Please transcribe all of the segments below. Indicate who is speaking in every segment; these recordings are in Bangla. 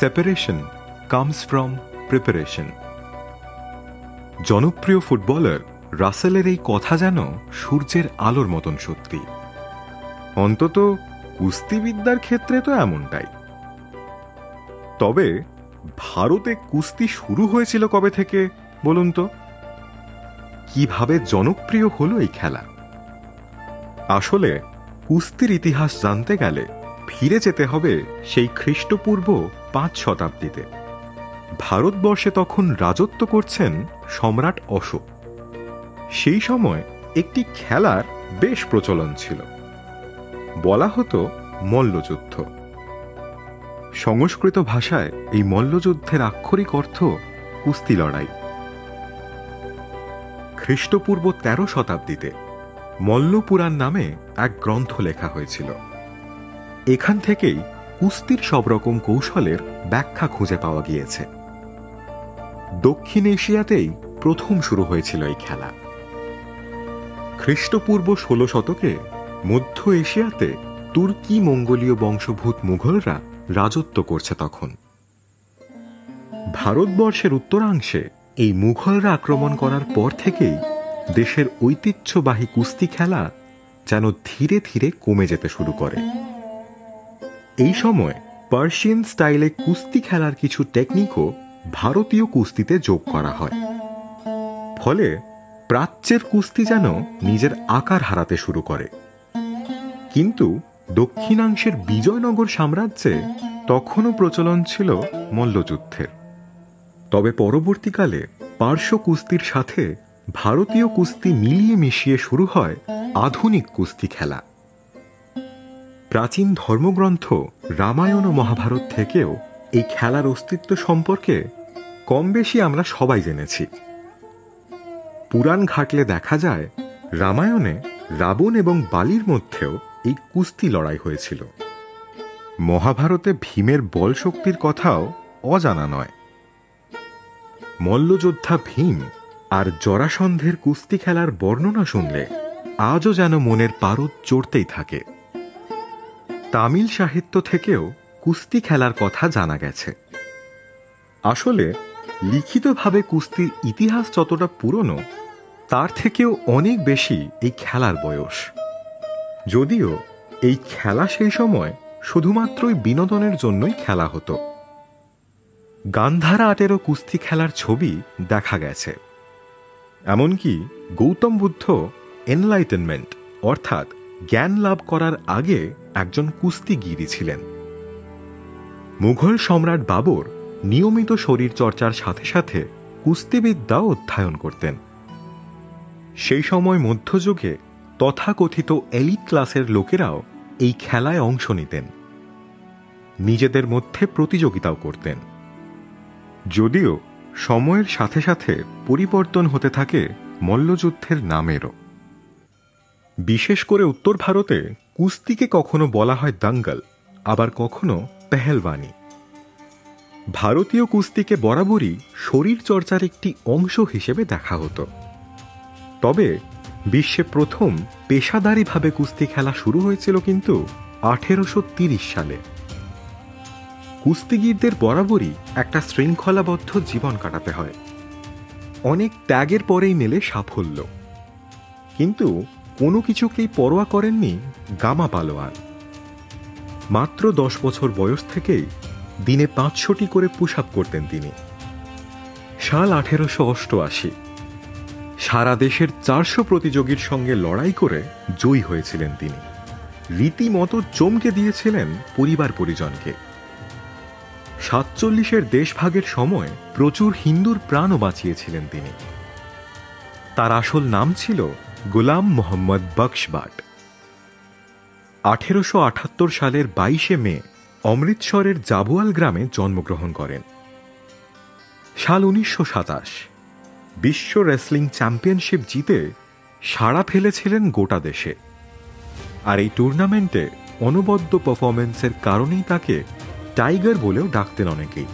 Speaker 1: সেপারেশন কামস ফ্রম প্রিপারেশন জনপ্রিয় ফুটবলার রাসেলের এই কথা যেন সূর্যের আলোর মতন সত্যি। অন্তত কুস্তিবিদ্যার ক্ষেত্রে তো এমনটাই। তবে ভারতে কুস্তি শুরু হয়েছিল কবে থেকে, বলুন তো? কীভাবে জনপ্রিয় হলো এই খেলা? আসলে কুস্তির ইতিহাস জানতে গেলে ফিরে যেতে হবে সেই খ্রিস্টপূর্ব পাঁচ শতাব্দীতে। ভারতবর্ষে তখন রাজত্ব করছেন সম্রাট অশোক। সেই সময় একটি খেলার বেশ প্রচলন ছিল। বলা হতো মল্লযুদ্ধ। সংস্কৃত ভাষায় এই মল্লযুদ্ধের আক্ষরিক অর্থ কুস্তি লড়াই। খ্রিস্টপূর্ব তেরো শতাব্দীতে মল্লপুরাণ নামে এক গ্রন্থ লেখা হয়েছিল। এখান থেকেই কুস্তির সব রকম কৌশলের ব্যাখ্যা খুঁজে পাওয়া গিয়েছে। দক্ষিণ এশিয়াতেই প্রথম শুরু হয়েছিল এই খেলা। খ্রিস্টপূর্ব ষোলো শতকে মধ্য এশিয়াতে তুর্কি মঙ্গোলীয় বংশভূত মুঘলরা রাজত্ব করছে তখন। ভারতবর্ষের উত্তরাংশে এই মুঘলরা আক্রমণ করার পর থেকেই দেশের ঐতিহ্যবাহী কুস্তি খেলা যেন ধীরে ধীরে কমে যেতে শুরু করে। এই সময় পার্সিয়ান স্টাইলে কুস্তি খেলার কিছু টেকনিকও ভারতীয় কুস্তিতে যোগ করা হয়। ফলে প্রাচ্যের কুস্তি যেন নিজের আকার হারাতে শুরু করে। কিন্তু দক্ষিণাংশের বিজয়নগর সাম্রাজ্যে তখনও প্রচলন ছিল মল্লযুদ্ধের। তবে পরবর্তীকালে পার্শ্ব কুস্তির সাথে ভারতীয় কুস্তি মিলিয়ে মিশিয়ে শুরু হয় আধুনিক কুস্তি খেলা। প্রাচীন ধর্মগ্রন্থ রামায়ণ ও মহাভারত থেকেও এই খেলার অস্তিত্ব সম্পর্কে কম বেশি আমরা সবাই জেনেছি। পুরাণ ঘাটলে দেখা যায়, রামায়ণে রাবণ এবং বালির মধ্যেও এই কুস্তি লড়াই হয়েছিল। মহাভারতে ভীমের বল শক্তির কথাও অজানা নয়। মল্লযোদ্ধা ভীম আর জরাসন্ধের কুস্তি খেলার বর্ণনা শুনলে আজও যেন মনের পারদ চড়তেই থাকে। তামিল সাহিত্য থেকেও কুস্তি খেলার কথা জানা গেছে। আসলে, লিখিতভাবে কুস্তির ইতিহাস যতটা পুরনো, তার থেকেও অনেক বেশি এই খেলার বয়স। যদিও এই খেলা সেই সময় শুধুমাত্রই বিনোদনের জন্যই খেলা হতো। গান্ধারা আটেরও কুস্তি খেলার ছবি দেখা গেছে। এমনকি গৌতম বুদ্ধ এনলাইটেনমেন্ট অর্থাৎ জ্ঞান লাভ করার আগে একজন কুস্তিগিরি ছিলেন। মুঘল সম্রাট বাবর নিয়মিত শরীর চর্চার সাথে সাথে কুস্তিবিদ্যাও অধ্যয়ন করতেন। সেই সময় মধ্যযুগে তথাকথিত এলিট ক্লাসের লোকেরাও এই খেলায় অংশ নিতেন। নিজেদের মধ্যে প্রতিযোগিতাও করতেন। যদিও সময়ের সাথে সাথে পরিবর্তন হতে থাকে মল্লযুদ্ধের নামেরও। বিশেষ করে উত্তর ভারতে কুস্তিকে কখনো বলা হয় দাঙ্গল, আবার কখনো পেহেলবানি ভারতীয় কুস্তিকে বরাবরই শরীর চর্চার একটি অংশ হিসেবে দেখা হতো। তবে বিশ্বে প্রথম পেশাদারিভাবে কুস্তি খেলা শুরু হয়েছিল কিন্তু আঠেরোশো সালে। কুস্তিগীরদের বরাবরই একটা শৃঙ্খলাবদ্ধ জীবন কাটাতে হয়। অনেক ত্যাগের পরেই মেলে সাফল্য। কিন্তু কোনো কিছুকেই পরোয়া করেননি গামা পালোয়ান। মাত্র দশ বছর বয়স থেকেই দিনে পাঁচশোটি করে পুশ আপ করতেন তিনি। সাল আঠেরোশো অষ্টআশি, সারা দেশের চারশো প্রতিযোগীর সঙ্গে লড়াই করে জয়ী হয়েছিলেন তিনি। রীতিমতো চমকে দিয়েছিলেন পরিবার পরিজনকে। সাতচল্লিশের দেশভাগের সময় প্রচুর হিন্দুর প্রাণও বাঁচিয়েছিলেন তিনি। তার আসল নাম ছিল গোলাম মোহাম্মদ বক্সবাট। আঠেরোশো আটাত্তর সালের বাইশে মে অমৃতসরের জাবুয়াল গ্রামে জন্মগ্রহণ করেন। সাল উনিশশো সাতাশ, বিশ্ব রেসলিং চ্যাম্পিয়নশিপ জিতে সাড়া ফেলেছিলেন গোটা দেশে। আর এই টুর্নামেন্টে অনবদ্য পারফরমেন্সের কারণেই তাকে টাইগার বলেও ডাকতেন অনেকেই।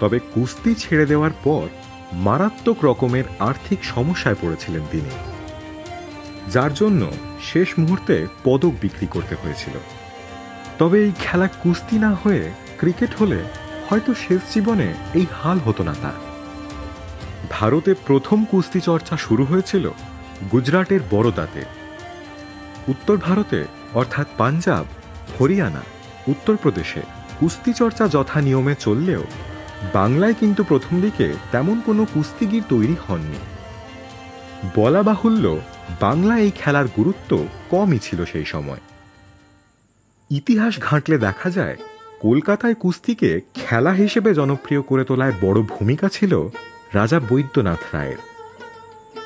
Speaker 1: তবে কুস্তি ছেড়ে দেওয়ার পর মারাত্মক রকমের আর্থিক সমস্যায় পড়েছিলেন তিনি। যার জন্য শেষ মুহূর্তে পদক বিক্রি করতে হয়েছিল। তবে এই খেলা কুস্তি না হয়ে ক্রিকেট হলে হয়তো শেষ জীবনে এই হাল হতো না তার। ভারতে প্রথম কুস্তি চর্চা শুরু হয়েছিল গুজরাটের বড়দাতে উত্তর ভারতে, অর্থাৎ পাঞ্জাব, হরিয়ানা উত্তরপ্রদেশে কুস্তি চর্চা যথা নিয়মে চললেও বাংলায় কিন্তু প্রথম দিকে তেমন কোনো কুস্তিগির তৈরি হননি। বলা বাহুল্য বাংলা এই খেলার গুরুত্ব কমই ছিল সেই সময়। ইতিহাস ঘাঁটলে দেখা যায়, কলকাতায় কুস্তিকে খেলা হিসেবে জনপ্রিয় করে তোলায় বড় ভূমিকা ছিল রাজা বৈদ্যনাথ রায়ের।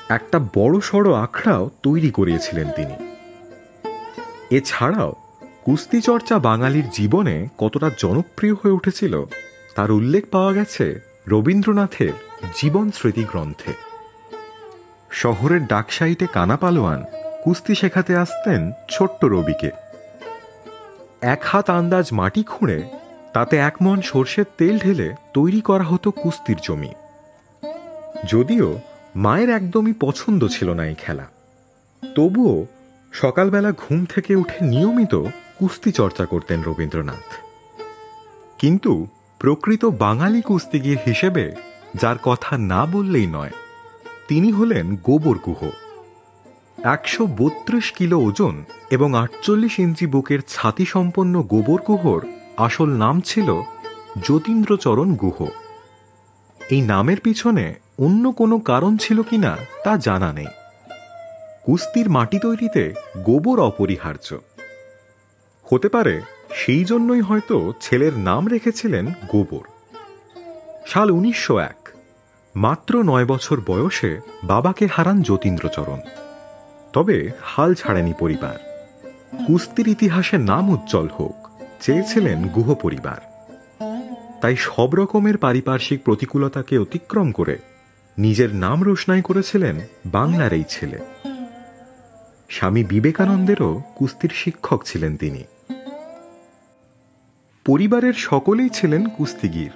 Speaker 1: একটা বড় সড়ো আখড়াও তৈরি করিয়েছিলেন তিনি। এছাড়াও, কুস্তি চর্চা বাঙালির জীবনে কতটা জনপ্রিয় হয়ে উঠেছিল, তার উল্লেখ পাওয়া গেছে রবীন্দ্রনাথের জীবন স্মৃতি গ্রন্থে। শহরের ডাকসাইটে কানা পালোয়ান কুস্তি শেখাতে আসতেন ছোট্ট রবিকে। এক হাত আন্দাজ মাটি খুঁড়ে তাতে এক মন সর্ষের তেল ঢেলে তৈরি করা হতো কুস্তির জমি। যদিও মায়ের একদমই পছন্দ ছিল না এই খেলা। তবুও সকালবেলা ঘুম থেকে উঠে নিয়মিত কুস্তি চর্চা করতেন রবীন্দ্রনাথ। কিন্তু প্রকৃত বাঙালি কুস্তিগির হিসেবে যার কথা না বললেই নয় তিনি হলেন গোবর গুহ। একশো বত্রিশ কিলো ওজন এবং আটচল্লিশ ইঞ্চি বুকের ছাতি সম্পন্ন গোবর গুহর আসল নাম ছিল যতীন্দ্রচরণ গুহ। এই নামের পিছনে অন্য কোনো কারণ ছিল কিনা তা জানা নেই। কুস্তির মাটি তৈরিতে গোবর অপরিহার্য। হতে পারে সেই জন্যই হয়তো ছেলের নাম রেখেছিলেন গোবর। সাল উনিশশো এক। মাত্র নয় বছর বয়সে বাবাকে হারান যতীন্দ্রচরণ। তবে হাল ছাড়েনি পরিবার। কুস্তির ইতিহাসে নাম উজ্জ্বল হোক, চেয়েছিলেন গুহ পরিবার। তাই সব রকমের পারিপার্শ্বিক প্রতিকূলতাকে অতিক্রম করে নিজের নাম রোশনাই করেছিলেন বাংলার এই ছেলে। স্বামী বিবেকানন্দেরও কুস্তির শিক্ষক ছিলেন তিনি। পরিবারের সকলেই ছিলেন কুস্তিগির।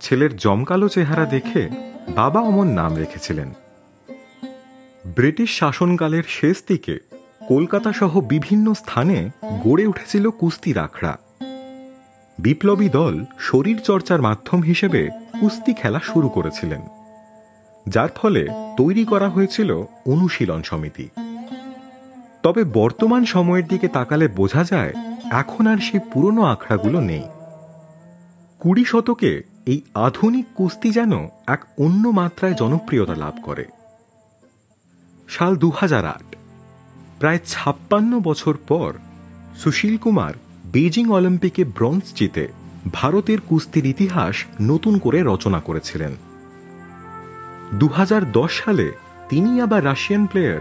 Speaker 1: ছেলের জমকালো চেহারা দেখে বাবা অমন নাম রেখেছিলেন। ব্রিটিশ শাসনকালের শেষ দিকে কলকাতা সহ বিভিন্ন স্থানে গড়ে উঠেছিল কুস্তির আখড়া বিপ্লবী দল শরীর চর্চার মাধ্যম হিসেবে কুস্তি খেলা শুরু করেছিলেন। যার ফলে তৈরি করা হয়েছিল অনুশীলন সমিতি। তবে বর্তমান সময়ের দিকে তাকালে বোঝা যায়, এখন আর সেই পুরনো আখড়াগুলো নেই। কুড়ি শতকে এই আধুনিক কুস্তি যেন এক অন্য মাত্রায় জনপ্রিয়তা লাভ করে। সাল দু হাজার আট, প্রায় ছাপ্পান্ন বছর পর সুশীল কুমার বেজিং অলিম্পিকে ব্রোঞ্জ জিতে ভারতের কুস্তির ইতিহাস নতুন করে রচনা করেছিলেন। দু হাজার দশ সালে তিনি আবার রাশিয়ান প্লেয়ার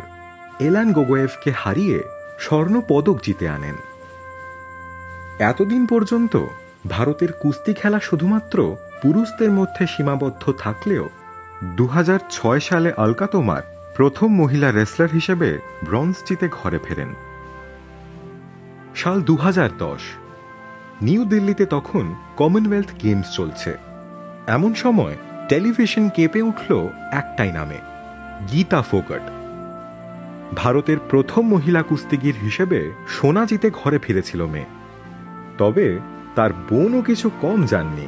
Speaker 1: এলান গোগোয়েভকে হারিয়ে স্বর্ণ পদক জিতে আনেন। এতদিন পর্যন্ত ভারতের কুস্তি খেলা শুধুমাত্র পুরুষদের মধ্যে সীমাবদ্ধ থাকলেও দু হাজার ছয় সালে আলকা তোমার প্রথম মহিলা রেসলার হিসেবে ব্রঞ্জ জিতে ঘরে ফেরেন। সাল দু হাজার দশ, নিউ দিল্লিতে তখন কমনওয়েলথ গেমস চলছে। এমন সময় টেলিভিশন কেঁপে উঠল একটাই নামে, গীতা ফোকট ভারতের প্রথম মহিলা কুস্তিগির হিসেবে সোনা জিতে ঘরে ফিরেছিল মেয়ে তবে তার বোনও কিছু কম যাননি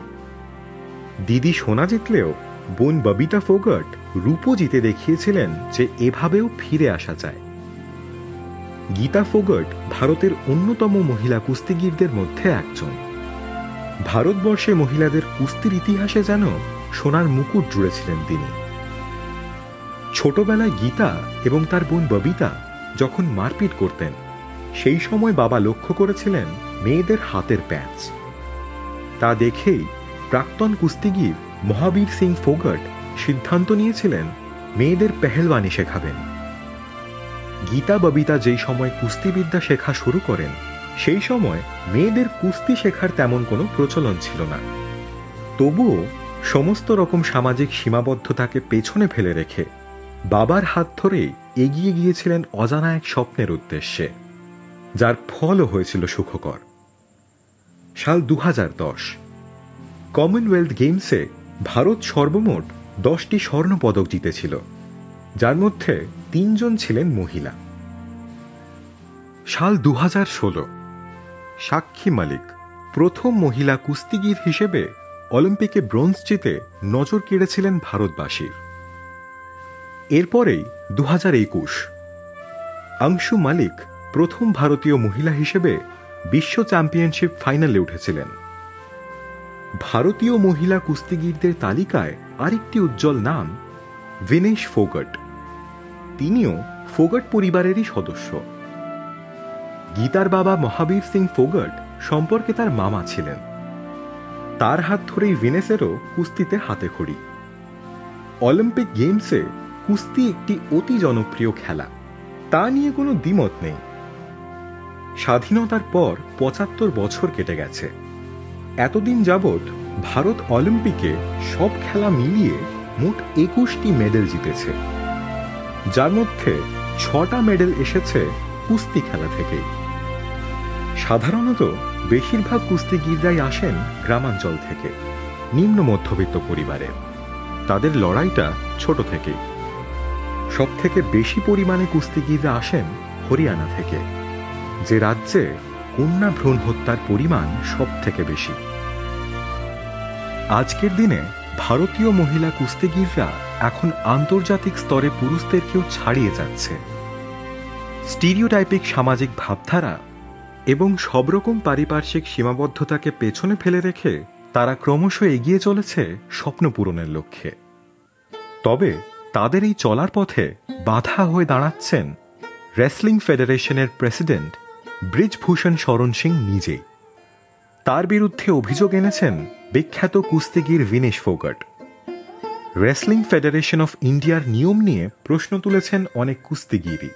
Speaker 1: দিদি সোনা জিতলেও বোন ববিতা ফোগট রূপো জিতে দেখিয়েছিলেন যে এভাবেও ফিরে আসা যায়। গীতা ফোগট ভারতের অন্যতম মহিলা কুস্তিগিরদের মধ্যে একজন। ভারতবর্ষে মহিলাদের কুস্তির ইতিহাসে যেন সোনার মুকুট জুড়েছিলেন তিনি। ছোটবেলায় গীতা এবং তার বোন ববিতা যখন মারপিট করতেন, সেই সময় বাবা লক্ষ্য করেছিলেন মেয়েদের হাতের প্যাঁচ। তা দেখেই প্রাক্তন কুস্তিগির মহাবীর সিং ফোগট সিদ্ধান্ত নিয়েছিলেন মেয়েদের পেহেলবানি শেখাবেন। গীতা ববিতা যেই সময় কুস্তিবিদ্যা শেখা শুরু করেন, সেই সময় মেয়েদের কুস্তি শেখার তেমন কোনো প্রচলন ছিল না। তবুও সমস্ত রকম সামাজিক সীমাবদ্ধতাকে পেছনে ফেলে রেখে বাবার হাত ধরে এগিয়ে গিয়েছিলেন অজানা এক স্বপ্নের উদ্দেশ্যে, যার ফলও হয়েছিল সুখকর। সাল দু হাজার দশ কমনওয়েলথ গেমসে ভারত সর্বমোট দশটি স্বর্ণ পদক জিতেছিল, যার মধ্যে তিনজন ছিলেন মহিলা। সাল দু ষোলো, সাক্ষী মালিক, প্রথম মহিলা কুস্তিগির হিসেবে অলিম্পিকে ব্রোঞ্জ জিতে নজর কেড়েছিলেন ভারতবাসীর। এরপরেই দু হাজার একুশ, আংশু মালিক প্রথম ভারতীয় মহিলা হিসেবে বিশ্ব চ্যাম্পিয়নশিপ ফাইনালে উঠেছিলেন। ভারতীয় মহিলা কুস্তিগীরদের তালিকায় আরেকটি উজ্জ্বল নাম, ভিনেশ ফোগট। তিনিও ফোগট পরিবারেরই সদস্য। গীতার বাবা মহাবীর সিং ফোগট সম্পর্কে তার মামা ছিলেন। তার হাত ধরেই ভিনেসেরও কুস্তিতে হাতে খড়ি। অলিম্পিক গেমসে কুস্তি একটি অতি জনপ্রিয় খেলা। তা নিয়ে কোনো দ্বিমত নেই। স্বাধীনতার পর পঁচাত্তর বছর কেটে গেছে। এতদিন যাবৎ ভারত অলিম্পিকে সব খেলা মিলিয়ে মোট একুশটি মেডেল জিতেছে। যার মধ্যে ছটা মেডেল এসেছে কুস্তি খেলা থেকেই। সাধারণত বেশিরভাগ কুস্তিগীররাই আসেন গ্রামাঞ্চল থেকে, নিম্ন মধ্যবিত্ত পরিবারে। তাদের লড়াইটা ছোট থেকেই। সব থেকে বেশি পরিমাণে কুস্তিগীররা আসেন হরিয়ানা থেকে, যে রাজ্যে কন্যা ভ্রূণ হত্যার পরিমাণ সব থেকে বেশি। আজকের দিনে ভারতীয় মহিলা কুস্তিগীররা এখন আন্তর্জাতিক স্তরে পুরুষদেরকেও ছাড়িয়ে যাচ্ছে। স্টিরিওটাইপিক সামাজিক ভাবধারা এবং সব রকম পারিপার্শ্বিক সীমাবদ্ধতাকে পেছনে ফেলে রেখে তারা ক্রমশ এগিয়ে চলেছে স্বপ্ন পূরণের লক্ষ্যে। তবে তাদের এই চলার পথে বাধা হয়ে দাঁড়াচ্ছেন রেসলিং ফেডারেশনের প্রেসিডেন্ট ব্রিজভূষণ শরণ সিং নিজেই তার বিরুদ্ধে অভিযোগ এনেছেন বিখ্যাত কুস্তিগির Vinesh Phogat. Wrestling federation of ইন্ডিয়ার নিয়ম নিয়ে প্রশ্ন তুলেছেন অনেক কুস্তিগিরই।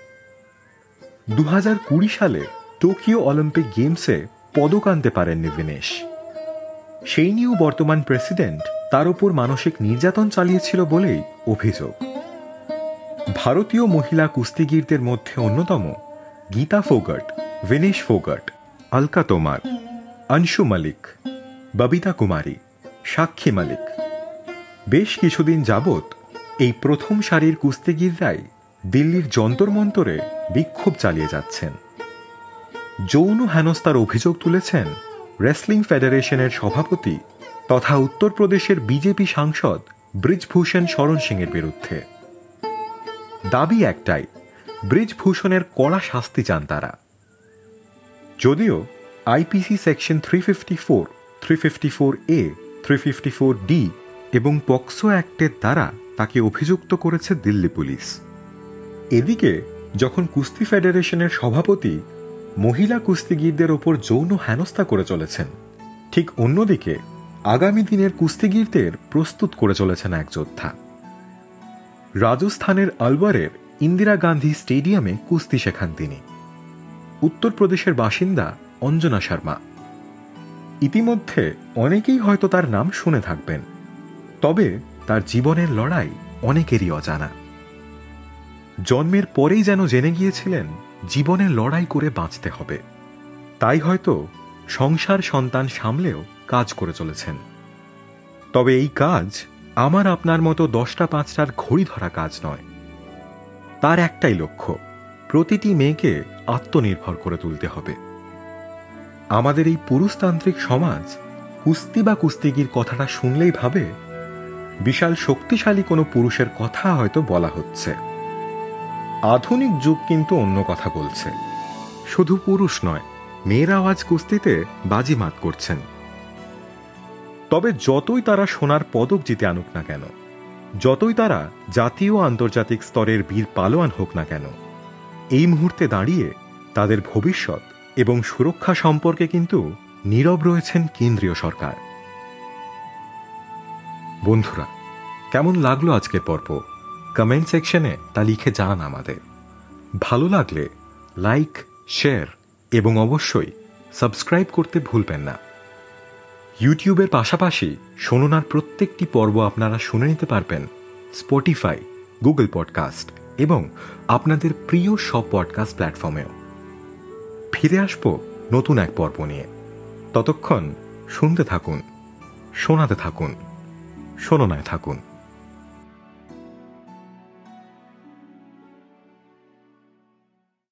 Speaker 1: দু কুড়ি সালে টোকিও অলিম্পিক গেমসে পদক আনতে পারেননি ভিনেশ। সেই নিয়েও বর্তমান প্রেসিডেন্ট তার উপর মানসিক নির্যাতন চালিয়েছিল বলেই অভিযোগ। ভারতীয় মহিলা কুস্তিগীরদের মধ্যে অন্যতম গীতা ফোগট ভিনেশ ফোগট আলকা তোমার অংশু মালিক ববিতা কুমারী সাক্ষী মালিক বেশ কিছুদিন যাবৎ এই প্রথম সারির কুস্তিগীররাই দিল্লির যন্তর মন্তরে বিক্ষোভ চালিয়ে যাচ্ছেন। যৌন হেনস্তার অভিযোগ তুলেছেন রেসলিং ফেডারেশনের সভাপতি তথা উত্তরপ্রদেশের বিজেপি সাংসদ ব্রিজভূষণ শরণ সিংয়ের বিরুদ্ধে। দাবি একটাই, ব্রিজভূষণের কড়া শাস্তি চান তারা। যদিও IPC section three fifty four three fifty four A three fifty four D এবং পক্সো অ্যাক্টের দ্বারা তাকে অভিযুক্ত করেছে দিল্লি পুলিশ। এদিকে, যখন কুস্তি ফেডারেশনের সভাপতি মহিলা কুস্তিগীরদের ওপর যৌন হেনস্থা করে চলেছেন, ঠিক অন্যদিকে আগামী দিনের কুস্তিগীরদের প্রস্তুত করে চলেছেন এক যোদ্ধা। রাজস্থানের আলবারের ইন্দিরা গান্ধী স্টেডিয়ামে কুস্তি শেখান তিনি। উত্তরপ্রদেশের বাসিন্দা অঞ্জনা শর্মা। ইতিমধ্যে অনেকেই হয়তো তার নাম শুনে থাকবেন, তবে তার জীবনের লড়াই অনেকেরই অজানা। জন্মের পরেই যেন জেনে গিয়েছিলেন জীবনে লড়াই করে বাঁচতে হবে। তাই হয়তো সংসার সন্তান সামলেও কাজ করে চলেছেন। তবে এই কাজ আমার আপনার মতো দশটা পাঁচটার ঘড়ি ধরা কাজ নয়। তার একটাই লক্ষ্য প্রতিটি মেয়েকে আত্মনির্ভর করে তুলতে হবে। আমাদের এই পুরুষতান্ত্রিক সমাজ কুস্তি বা কুস্তিগির কথাটা শুনলেই ভাবে, বিশাল শক্তিশালী কোনো পুরুষের কথা হয়তো বলা হচ্ছে। আধুনিক যুগ কিন্তু অন্য কথা বলছে। শুধু পুরুষ নয়, মেয়েরাও আজ কুস্তিতে বাজিমাত করছেন। তবে যতই তারা সোনার পদক জিতে আনুক না কেন, যতই তারা জাতীয় আন্তর্জাতিক স্তরের বীর পালোয়ান হোক না কেন এই মুহূর্তে দাঁড়িয়ে তাদের ভবিষ্যৎ এবং সুরক্ষা সম্পর্কে কিন্তু নীরব রয়েছেন কেন্দ্রীয় সরকার। বন্ধুরা, কেমন লাগল আজকের পর্ব? কমেন্ট সেকশনে তা লিখে জানান আমাদের। ভালো লাগলে লাইক, শেয়ার এবং অবশ্যই সাবস্ক্রাইব করতে ভুলবেন না। ইউটিউবের পাশাপাশি শোনার প্রত্যেকটি পর্ব আপনারা শুনে নিতে পারবেন স্পটিফাই গুগল পডকাস্ট এবং আপনাদের প্রিয় সব পডকাস্ট প্ল্যাটফর্মেও ফিরে আসব নতুন এক পর্ব নিয়ে। ততক্ষণ শুনতে থাকুন, শোনাতে থাকুন শোনায় থাকুন।